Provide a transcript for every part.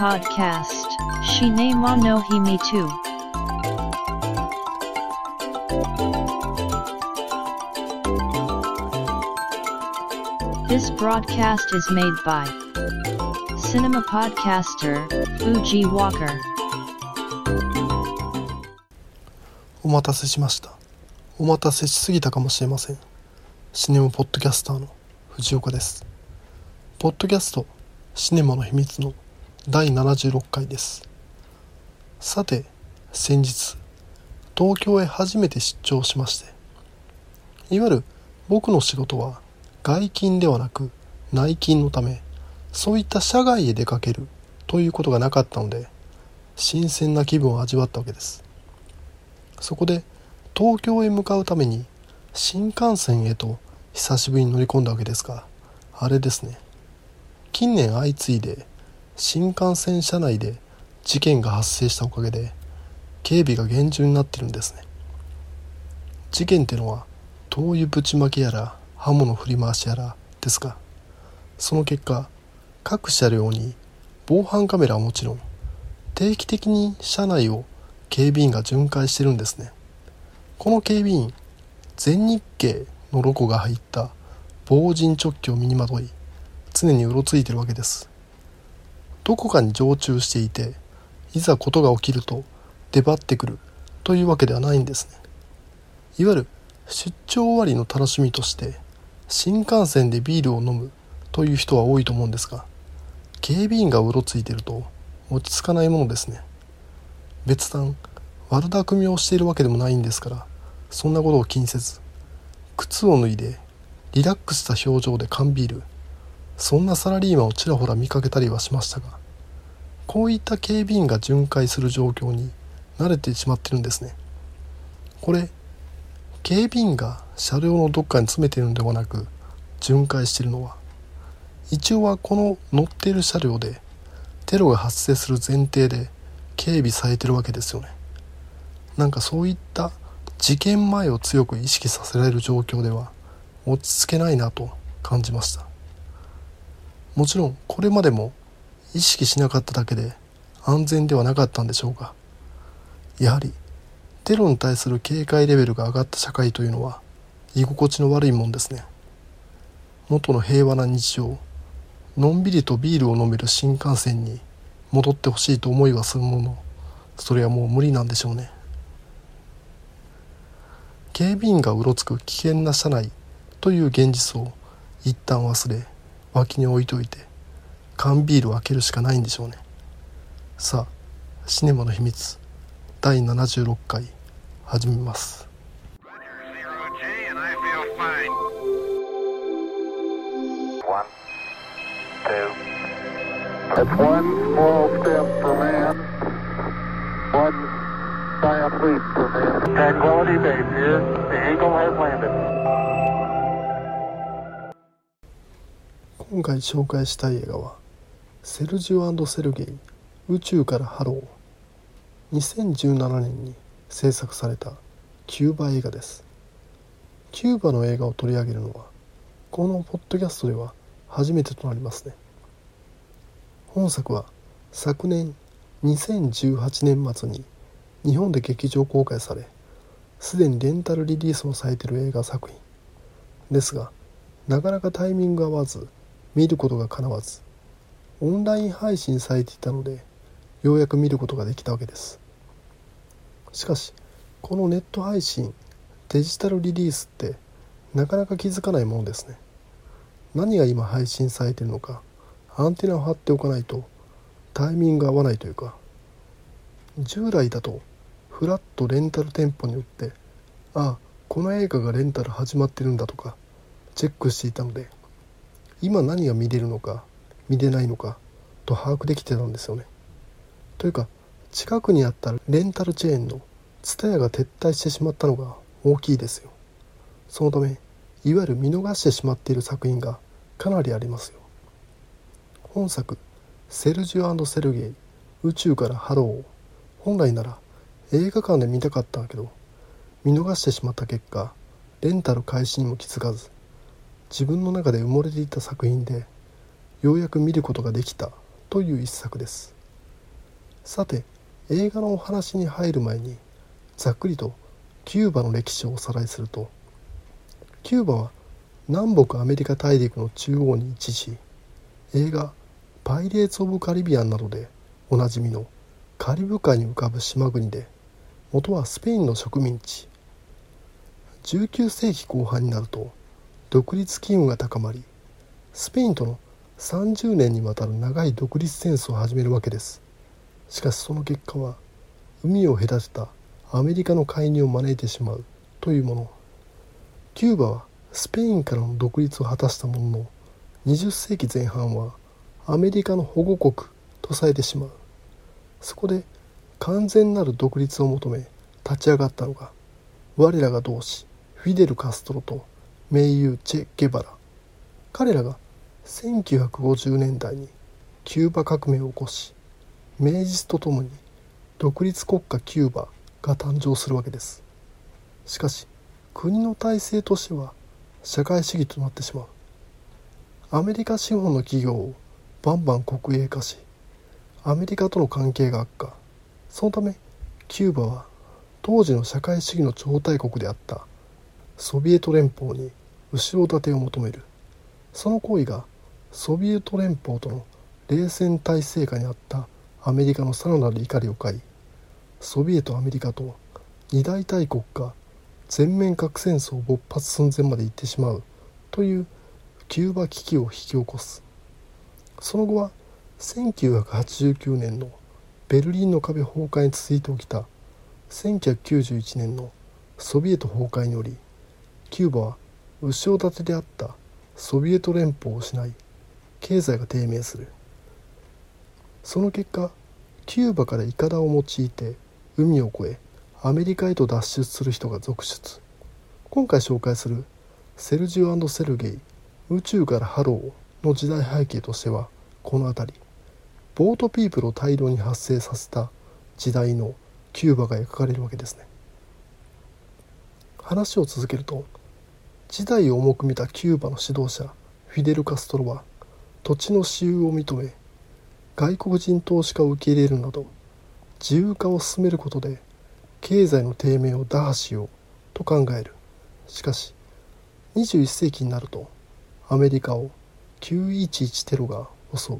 Podcast Shinei wa no Himi too. This broadcast is made by Cinema Podcaster Fuji Walker. お待たせしましたお待たせしすぎたかもしれませんシネマポッドキャスターの藤岡ですポッドキャストシネマの秘密の第76回です。さて先日東京へ初めて出張しましていわゆる僕の仕事は外勤ではなく内勤のためそういった社外へ出かけるということがなかったので新鮮な気分を味わったわけです。そこで東京へ向かうために新幹線へと久しぶりに乗り込んだわけですがあれですね。近年相次いで新幹線車内で事件が発生したおかげで警備が厳重になってるんですね。事件ってのは灯油ぶちまけやら刃物振り回しやらですがその結果各車両に防犯カメラはもちろん定期的に車内を警備員が巡回してるんですね。この警備員全日経のロゴが入った防塵チョッキを身にまとい常にうろついてるわけです。どこかに常駐していていざ事が起きると出張ってくるというわけではないんですね。いわゆる出張終わりの楽しみとして新幹線でビールを飲むという人は多いと思うんですが警備員がうろついてると落ち着かないものですね。別段悪巧みをしているわけでもないんですからそんなことを気にせず靴を脱いでリラックスした表情で缶ビールそんなサラリーマンをちらほら見かけたりはしましたがこういった警備員が巡回する状況に慣れてしまってるんですね。これ警備員が車両のどっかに詰めているのではなく巡回しているのは一応はこの乗っている車両でテロが発生する前提で警備されてるわけですよね。なんかそういった事件前を強く意識させられる状況では落ち着けないなと感じました。もちろんこれまでも意識しなかっただけで安全ではなかったんでしょうがやはりテロに対する警戒レベルが上がった社会というのは居心地の悪いもんですね。元の平和な日常のんびりとビールを飲める新幹線に戻ってほしいと思いはするものそれはもう無理なんでしょうね。警備員がうろつく危険な車内という現実を一旦忘れ脇に置いといて缶ビールを開けるしかないんでしょうね。さあシネマの秘密第76回始めます。今回紹介したい映画はセルジオセルゲイ宇宙からハロー。2017年に制作されたキューバ映画です。キューバの映画を取り上げるのはこのポッドキャストでは初めてとなりますね。本作は昨年2018年末に日本で劇場公開されすでにレンタルリリースをされている映画作品ですがなかなかタイミングが合わず見ることがかなわずオンライン配信されていたのでようやく見ることができたわけです。しかしこのネット配信デジタルリリースってなかなか気づかないものですね。何が今配信されてるのかアンテナを張っておかないとタイミングが合わないというか従来だとフラットレンタル店舗によってああこの映画がレンタル始まってるんだとかチェックしていたので今何が見れるのか見れないのかと把握できてたんですよね。というか近くにあったレンタルチェーンの TSUTAYA が撤退してしまったのが大きいですよ。そのためいわゆる見逃してしまっている作品がかなりありますよ。本作「セルジオセルゲイ宇宙からハロー」本来なら映画館で見たかったんだけど見逃してしまった結果レンタル開始にも気づかず自分の中で埋もれていた作品でようやく見ることができたという一作です。さて映画のお話に入る前にざっくりとキューバの歴史をおさらいするとキューバは南北アメリカ大陸の中央に位置し映画「パイレーツ・オブ・カリビアン」などでおなじみのカリブ海に浮かぶ島国で元はスペインの植民地。19世紀後半になると独立機運が高まりスペインとの30年にわたる長い独立戦争を始めるわけです。しかしその結果は海を隔てたアメリカの介入を招いてしまうというもの。キューバはスペインからの独立を果たしたものの20世紀前半はアメリカの保護国とされてしまう。そこで完全なる独立を求め立ち上がったのが我らが同志フィデル・カストロと盟友チェ・ゲバラ。彼らが1950年代にキューバ革命を起こし明治とともに独立国家キューバが誕生するわけです。しかし国の体制としては社会主義となってしまう。アメリカ資本の企業をバンバン国営化しアメリカとの関係が悪化。そのためキューバは当時の社会主義の超大国であった。ソビエト連邦に後ろ盾を求める。その行為がソビエト連邦との冷戦体制下にあったアメリカのさらなる怒りを買いソビエトアメリカと二大大国が全面核戦争勃発寸前まで行ってしまうというキューバ危機を引き起こす。その後は1989年のベルリンの壁崩壊に続いて起きた1991年のソビエト崩壊によりキューバは後ろ盾であったソビエト連邦を失い経済が低迷する。その結果キューバからイカダを用いて海を越えアメリカへと脱出する人が続出。今回紹介するセルジオセルゲイ宇宙からハローの時代背景としてはこの辺り。ボートピープルを大量に発生させた時代のキューバが描かれるわけですね。話を続けると事態を重く見たキューバの指導者フィデル・カストロは土地の私有を認め外国人投資家を受け入れるなど自由化を進めることで経済の低迷を打破しようと考える。しかし21世紀になるとアメリカを911テロが襲う。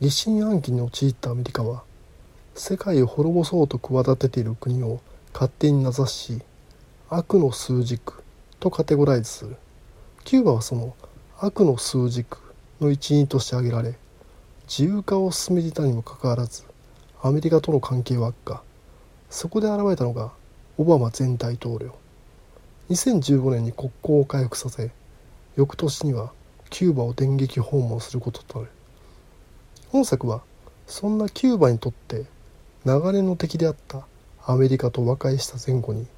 疑心暗鬼に陥ったアメリカは世界を滅ぼそうと企てている国を勝手に名指し悪の数軸とカテゴライズする。キューバはその悪の数軸の一員として挙げられ自由化を進めていたにもかかわらずアメリカとの関係は悪化。そこで現れたのがオバマ前大統領。2015年に国交を回復させ翌年にはキューバを電撃訪問することとなる。本作はそんなキューバにとって流れの敵であったアメリカと和解した前後に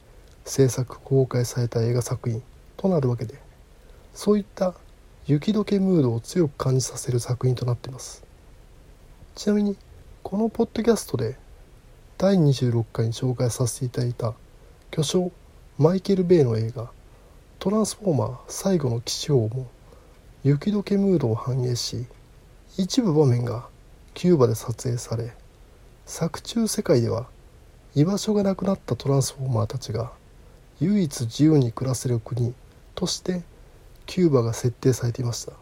制作公開された映画作品となるわけでそういった雪解けムードを強く感じさせる作品となっています。ちなみにこのポッドキャストで第26回に紹介させていただいた巨匠マイケル・ベイの映画「トランスフォーマー最後の騎士王」も雪解けムードを反映し一部場面がキューバで撮影され作中世界では居場所がなくなったトランスフォーマーたちが唯一自由に暮らせる国としてキューバが設定されていました。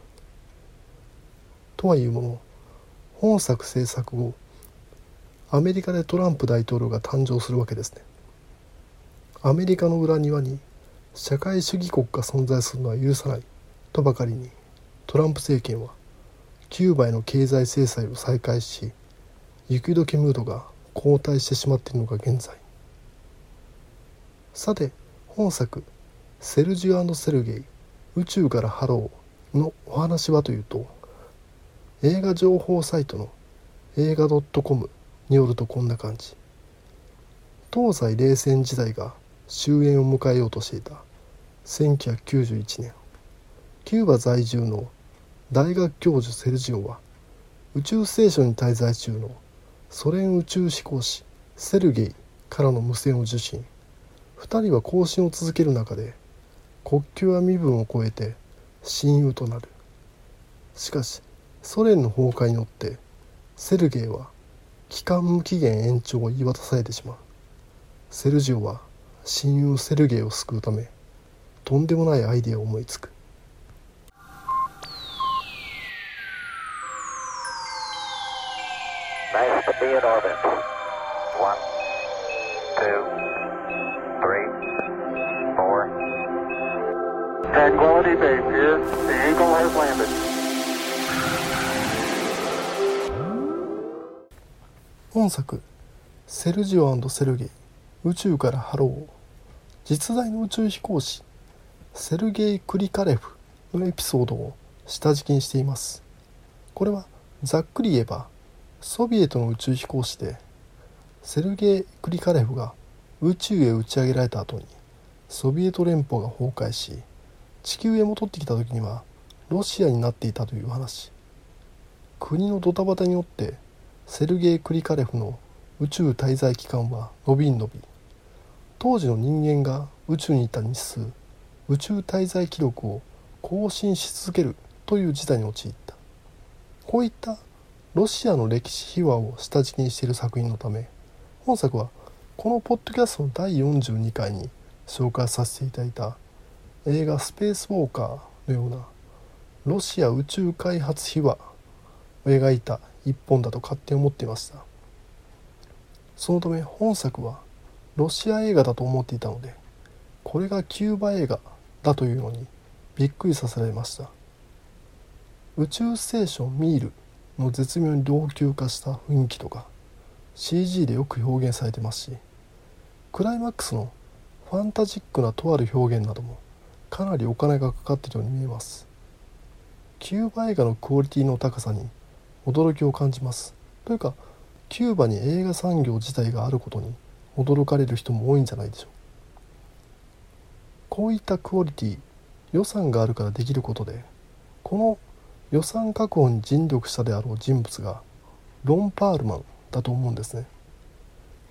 とはいうもの本作制作後アメリカでトランプ大統領が誕生するわけですね。アメリカの裏庭に社会主義国が存在するのは許さないとばかりにトランプ政権はキューバへの経済制裁を再開し雪解けムードが後退してしまっているのが現在。さて本作「セルジオセルゲイ。宇宙からハロー」のお話はというと映画情報サイトの映画 .com によるとこんな感じ。東西冷戦時代が終焉を迎えようとしていた1991年。キューバ在住の大学教授セルジオは宇宙ステーションに滞在中のソ連宇宙飛行士セルゲイからの無線を受信。2人は交信を続ける中で国境や身分を超えて親友となる。しかしソ連の崩壊によってセルゲイは期間無期限延長を言い渡されてしまう。セルジオは親友セルゲイを救うためとんでもないアイデアを思いつく。Nice to be in orbit. One, two, Tranquility Base here. The Eagle has landed. 本作「セルジオセルゲイ宇宙からハロー」実在の宇宙飛行士。セルゲイ・クリカレフのエピソードを下敷きにしています。これはざっくり言えばソビエトの宇宙飛行士でセルゲイ・クリカレフが宇宙へ打ち上げられた後にソビエト連邦が崩壊し地球へ戻ってきた時にはロシアになっていたという話。国のドタバタによってセルゲイ・クリカレフの宇宙滞在期間は伸び伸び当時の人間が宇宙にいた日数宇宙滞在記録を更新し続けるという事態に陥った。こういったロシアの歴史秘話を下敷きにしている作品のため本作はこのポッドキャストの第42回に紹介させていただいた映画「スペースウォーカー」のようなロシア宇宙開発秘話を描いた一本だと勝手に思っていました。そのため本作はロシア映画だと思っていたのでこれがキューバ映画だというのにびっくりさせられました。宇宙ステーションミールの絶妙に老朽化した雰囲気とか CG でよく表現されてますしクライマックスのファンタジックなとある表現などもかなりお金がかかっているように見えます。キューバ映画のクオリティの高さに驚きを感じます。というかキューバに映画産業自体があることに驚かれる人も多いんじゃないでしょう。こういったクオリティ予算があるからできることでこの予算確保に尽力したであろう人物がロン・パールマンだと思うんですね。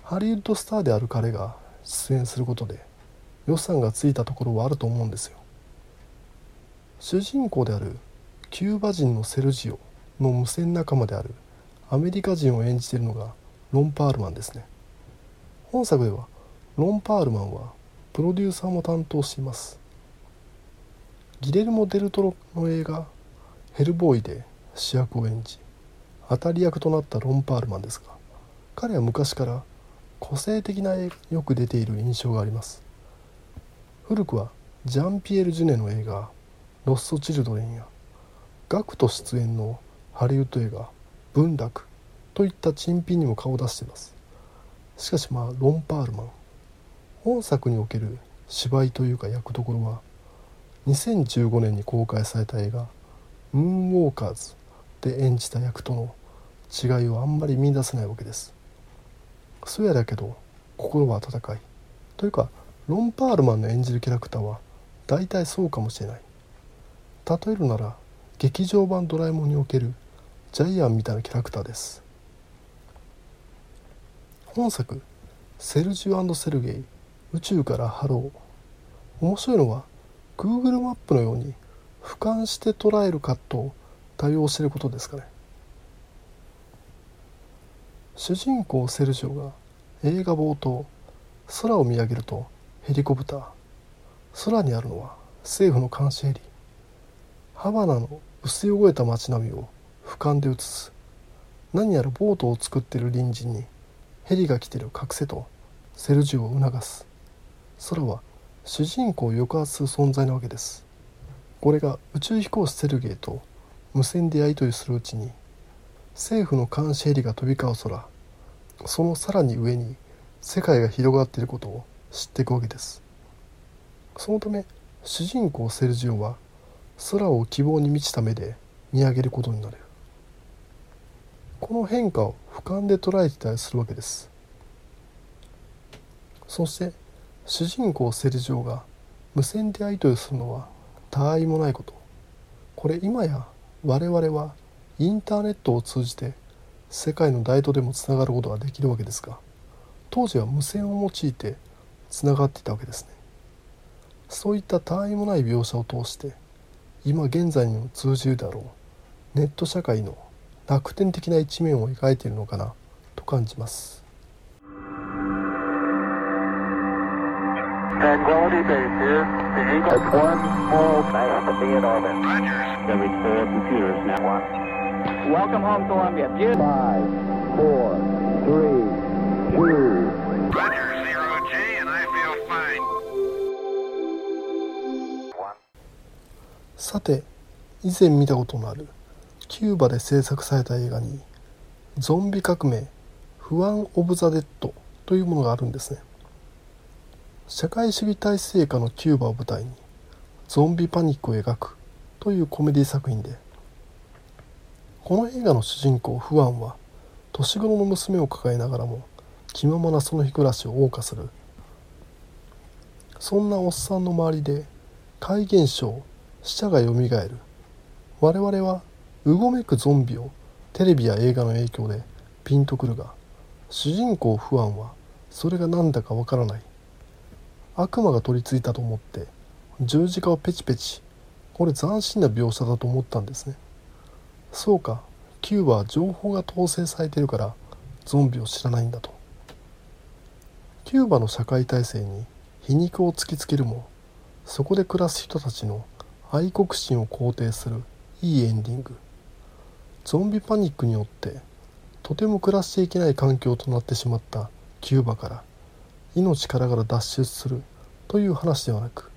ハリウッドスターである彼が出演することで予算がついたところはあると思うんですよ。主人公であるキューバ人のセルジオの無線仲間であるアメリカ人を演じているのがロン・パールマンですね。本作ではロン・パールマンはプロデューサーも担当しています。ギレルモ・デルトロの映画「ヘルボーイ」で主役を演じ当たり役となったロン・パールマンですが彼は昔から個性的な映画によく出ている印象があります。古くはジャンピエール・ジュネの映画「ロスト・チルドレン」やガクト出演のハリウッド映画「文楽」といった珍品にも顔を出しています。しかしまあロン・パールマン。本作における芝居というか役どころは2015年に公開された映画「ムーンウォーカーズ」で演じた役との違いをあんまり見出せないわけです。そうやだけど心は温かい。というかロン・パールマンの演じるキャラクターは大体そうかもしれない。例えるなら劇場版ドラえもんにおけるジャイアンみたいなキャラクターです。本作「セルジオセルゲイ宇宙からハロー」面白いのは Google マップのように俯瞰して捉えるカットを多用していることですかね。主人公セルジオが映画冒頭空を見上げるとヘリコプター。空にあるのは政府の監視ヘリ。ハバナの薄汚れた街並みを俯瞰で映す。何やらボートを作っている隣人にヘリが来てる隠せとセルジオを促す。空は主人公を抑圧する存在なわけです。これが宇宙飛行士セルゲイと無線でやり取りするうちに政府の監視ヘリが飛び交う空。そのさらに上に世界が広がっていることを知っていくわけです。そのため主人公セルジオは空を希望に満ちた目で見上げることになる。この変化を俯瞰で捉えてたりするわけです。そして主人公セルジオが無線でやり取りするのは他愛もないこと。これ今や我々はインターネットを通じて世界の誰とでもつながることができるわけですが当時は無線を用いてつがっていたわけですね。そういった単位もない描写を通して今現在にも通じるだろうネット社会の楽天的な一面を描いているのかなと感じます。Welcome さて以前見たことのあるキューバで制作された映画に「ゾンビ革命不安・オブ・ザ・デッド」というものがあるんですね。社会主義体制下のキューバを舞台にゾンビパニックを描くというコメディ作品でこの映画の主人公フアンは年頃の娘を抱えながらも気ままなその日暮らしを謳歌する。そんなおっさんの周りで怪現象死者がよみがえる。我々はうごめくゾンビをテレビや映画の影響でピンとくるが主人公フアンはそれが何だかわからない。悪魔が取り付いたと思って十字架をペチペチこれ斬新な描写だと思ったんですね。そうかキューバは情報が統制されてるからゾンビを知らないんだと。キューバの社会体制に皮肉を突きつけるもそこで暮らす人たちの愛国心を肯定するいいエンディング。ゾンビパニックによってとても暮らしていけない環境となってしまったキューバから命からがら脱出するという話ではなく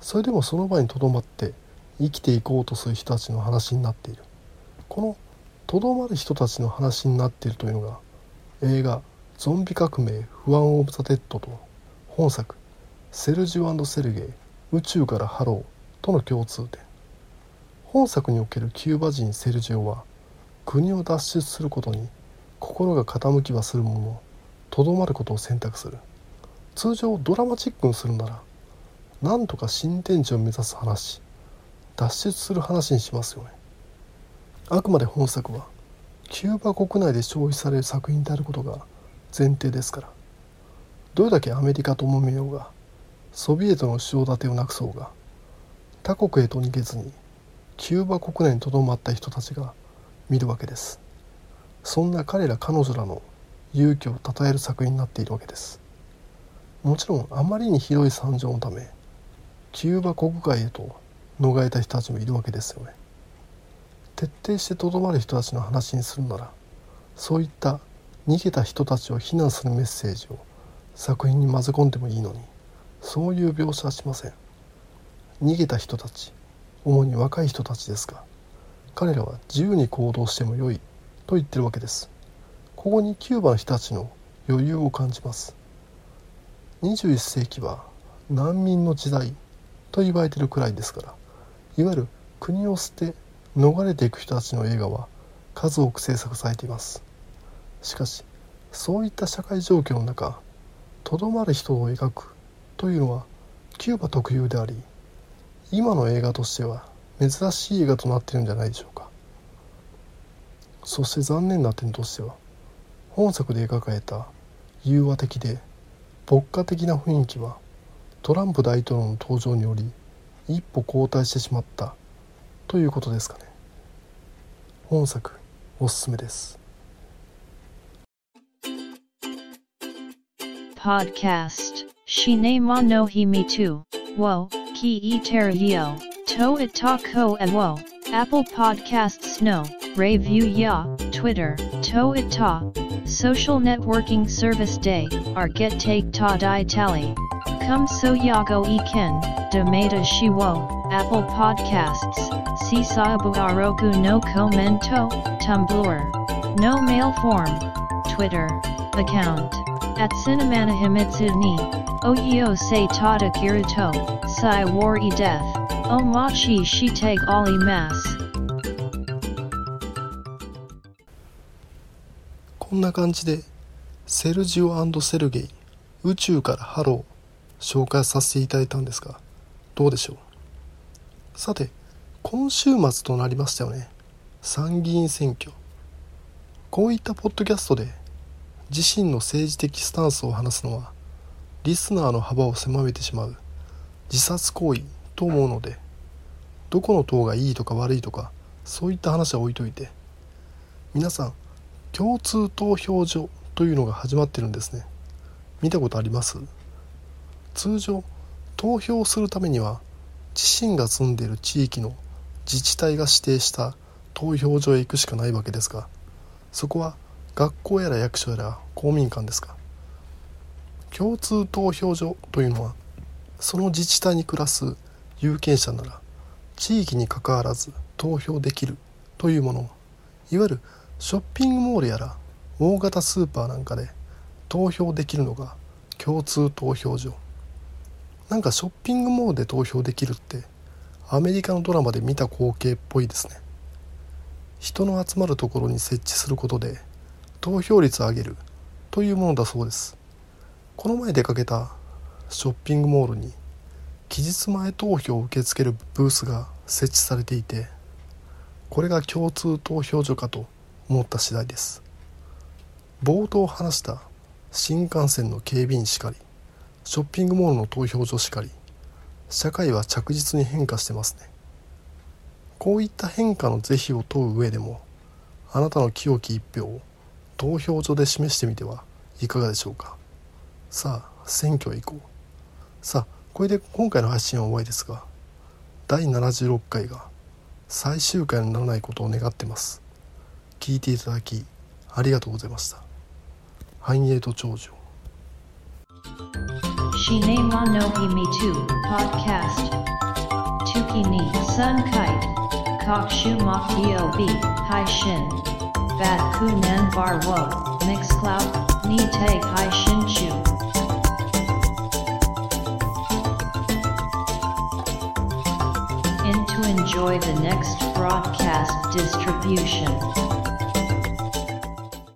それでもその場にとどまって生きていこうとする人たちの話になっている。このとどまる人たちの話になっているというのが映画「ゾンビ革命フアン・オブ・ザ・デッド」と本作「セルジオセルゲイ宇宙からハロー」との共通点。本作におけるキューバ人セルジオは国を脱出することに心が傾きはするものとどまることを選択する。通常ドラマチックにするならなんとか新天地を目指す話脱出する話にしますよね。あくまで本作はキューバ国内で消費される作品であることが前提ですから。どれだけアメリカと揉めようがソビエトの後ろ盾をなくそうが他国へと逃げずにキューバ国内にとどまった人たちが見るわけです。そんな彼ら彼女らの勇気を称える作品になっているわけです。もちろんあまりにひどい惨状のためキューバ国外へと逃れた人たちもいるわけですよね。徹底してとどまる人たちの話にするならそういった逃げた人たちを非難するメッセージを作品に混ぜ込んでもいいのにそういう描写はしません。逃げた人たち主に若い人たちですが彼らは自由に行動しても良いと言ってるわけです。ここにキューバの人たちの余裕を感じます。21世紀は難民の時代と言われてるくらいですからいわゆる国を捨て逃れていく人たちの映画は数多く制作されています。しかしそういった社会状況の中とどまる人を描くというのはキューバ特有であり今の映画としては珍しい映画となっているんじゃないでしょうかそして残念な点としては本作で描かれた融和的で牧歌的な雰囲気はトランプ大統領の登場により一歩後退してしまったということですかね本作おすすめです Podcast. Shine mo no himi tu. Wo, ki e terio. To itako wo. Apple Podcasts no. Review ya. Twitter. To ita. Social networking service day. Our get take ta di tally. Come so yago e ken. Demata shiwo. Apple Podcasts. si Sisabu aroku no commento. Tumblr. No mail form. Twitter. Account. At Cinemana Himitsu ni. Oyo se tada kiruto. Sai war e death. Omachi shiteg ali mas. こんな感じでセルジオセルゲイ宇宙からハロー紹介させていただいたんですがどうでしょう？さて今週末となりましたよね参議院選挙こういったポッドキャストで自身の政治的スタンスを話すのはリスナーの幅を狭めてしまう自殺行為と思うのでどこの党がいいとか悪いとかそういった話は置いといて皆さん共通投票所というのが始まってるんですね。見たことあります？通常投票するためには自身が住んでいる地域の自治体が指定した投票所へ行くしかないわけですがそこは学校やら役所やら公民館ですか？共通投票所というのはその自治体に暮らす有権者なら地域にかかわらず投票できるというもの。いわゆるショッピングモールやら大型スーパーなんかで投票できるのが共通投票所。なんかショッピングモールで投票できるってアメリカのドラマで見た光景っぽいですね。人の集まるところに設置することで投票率を上げるというものだそうです。この前出かけたショッピングモールに期日前投票を受け付けるブースが設置されていてこれが共通投票所かと思った次第です。冒頭話した新幹線の警備員しかりショッピングモールの投票所しかり社会は着実に変化してますね。こういった変化の是非を問う上でもあなたの清き一票を投票所で示してみてはいかがでしょうかさあ選挙へ行こうさあこれで今回の配信は終わりですが第76回が最終回にならないことを願ってます聞いていただきありがとうございました繁栄と長寿 Shine ma no himi tu podcast. Tuki ni sun kite. Kok shu mok yob hai shin. bat kunan bar wo, Mix mixcloud, ni te kai shinchu. And to enjoy the next broadcast distribution.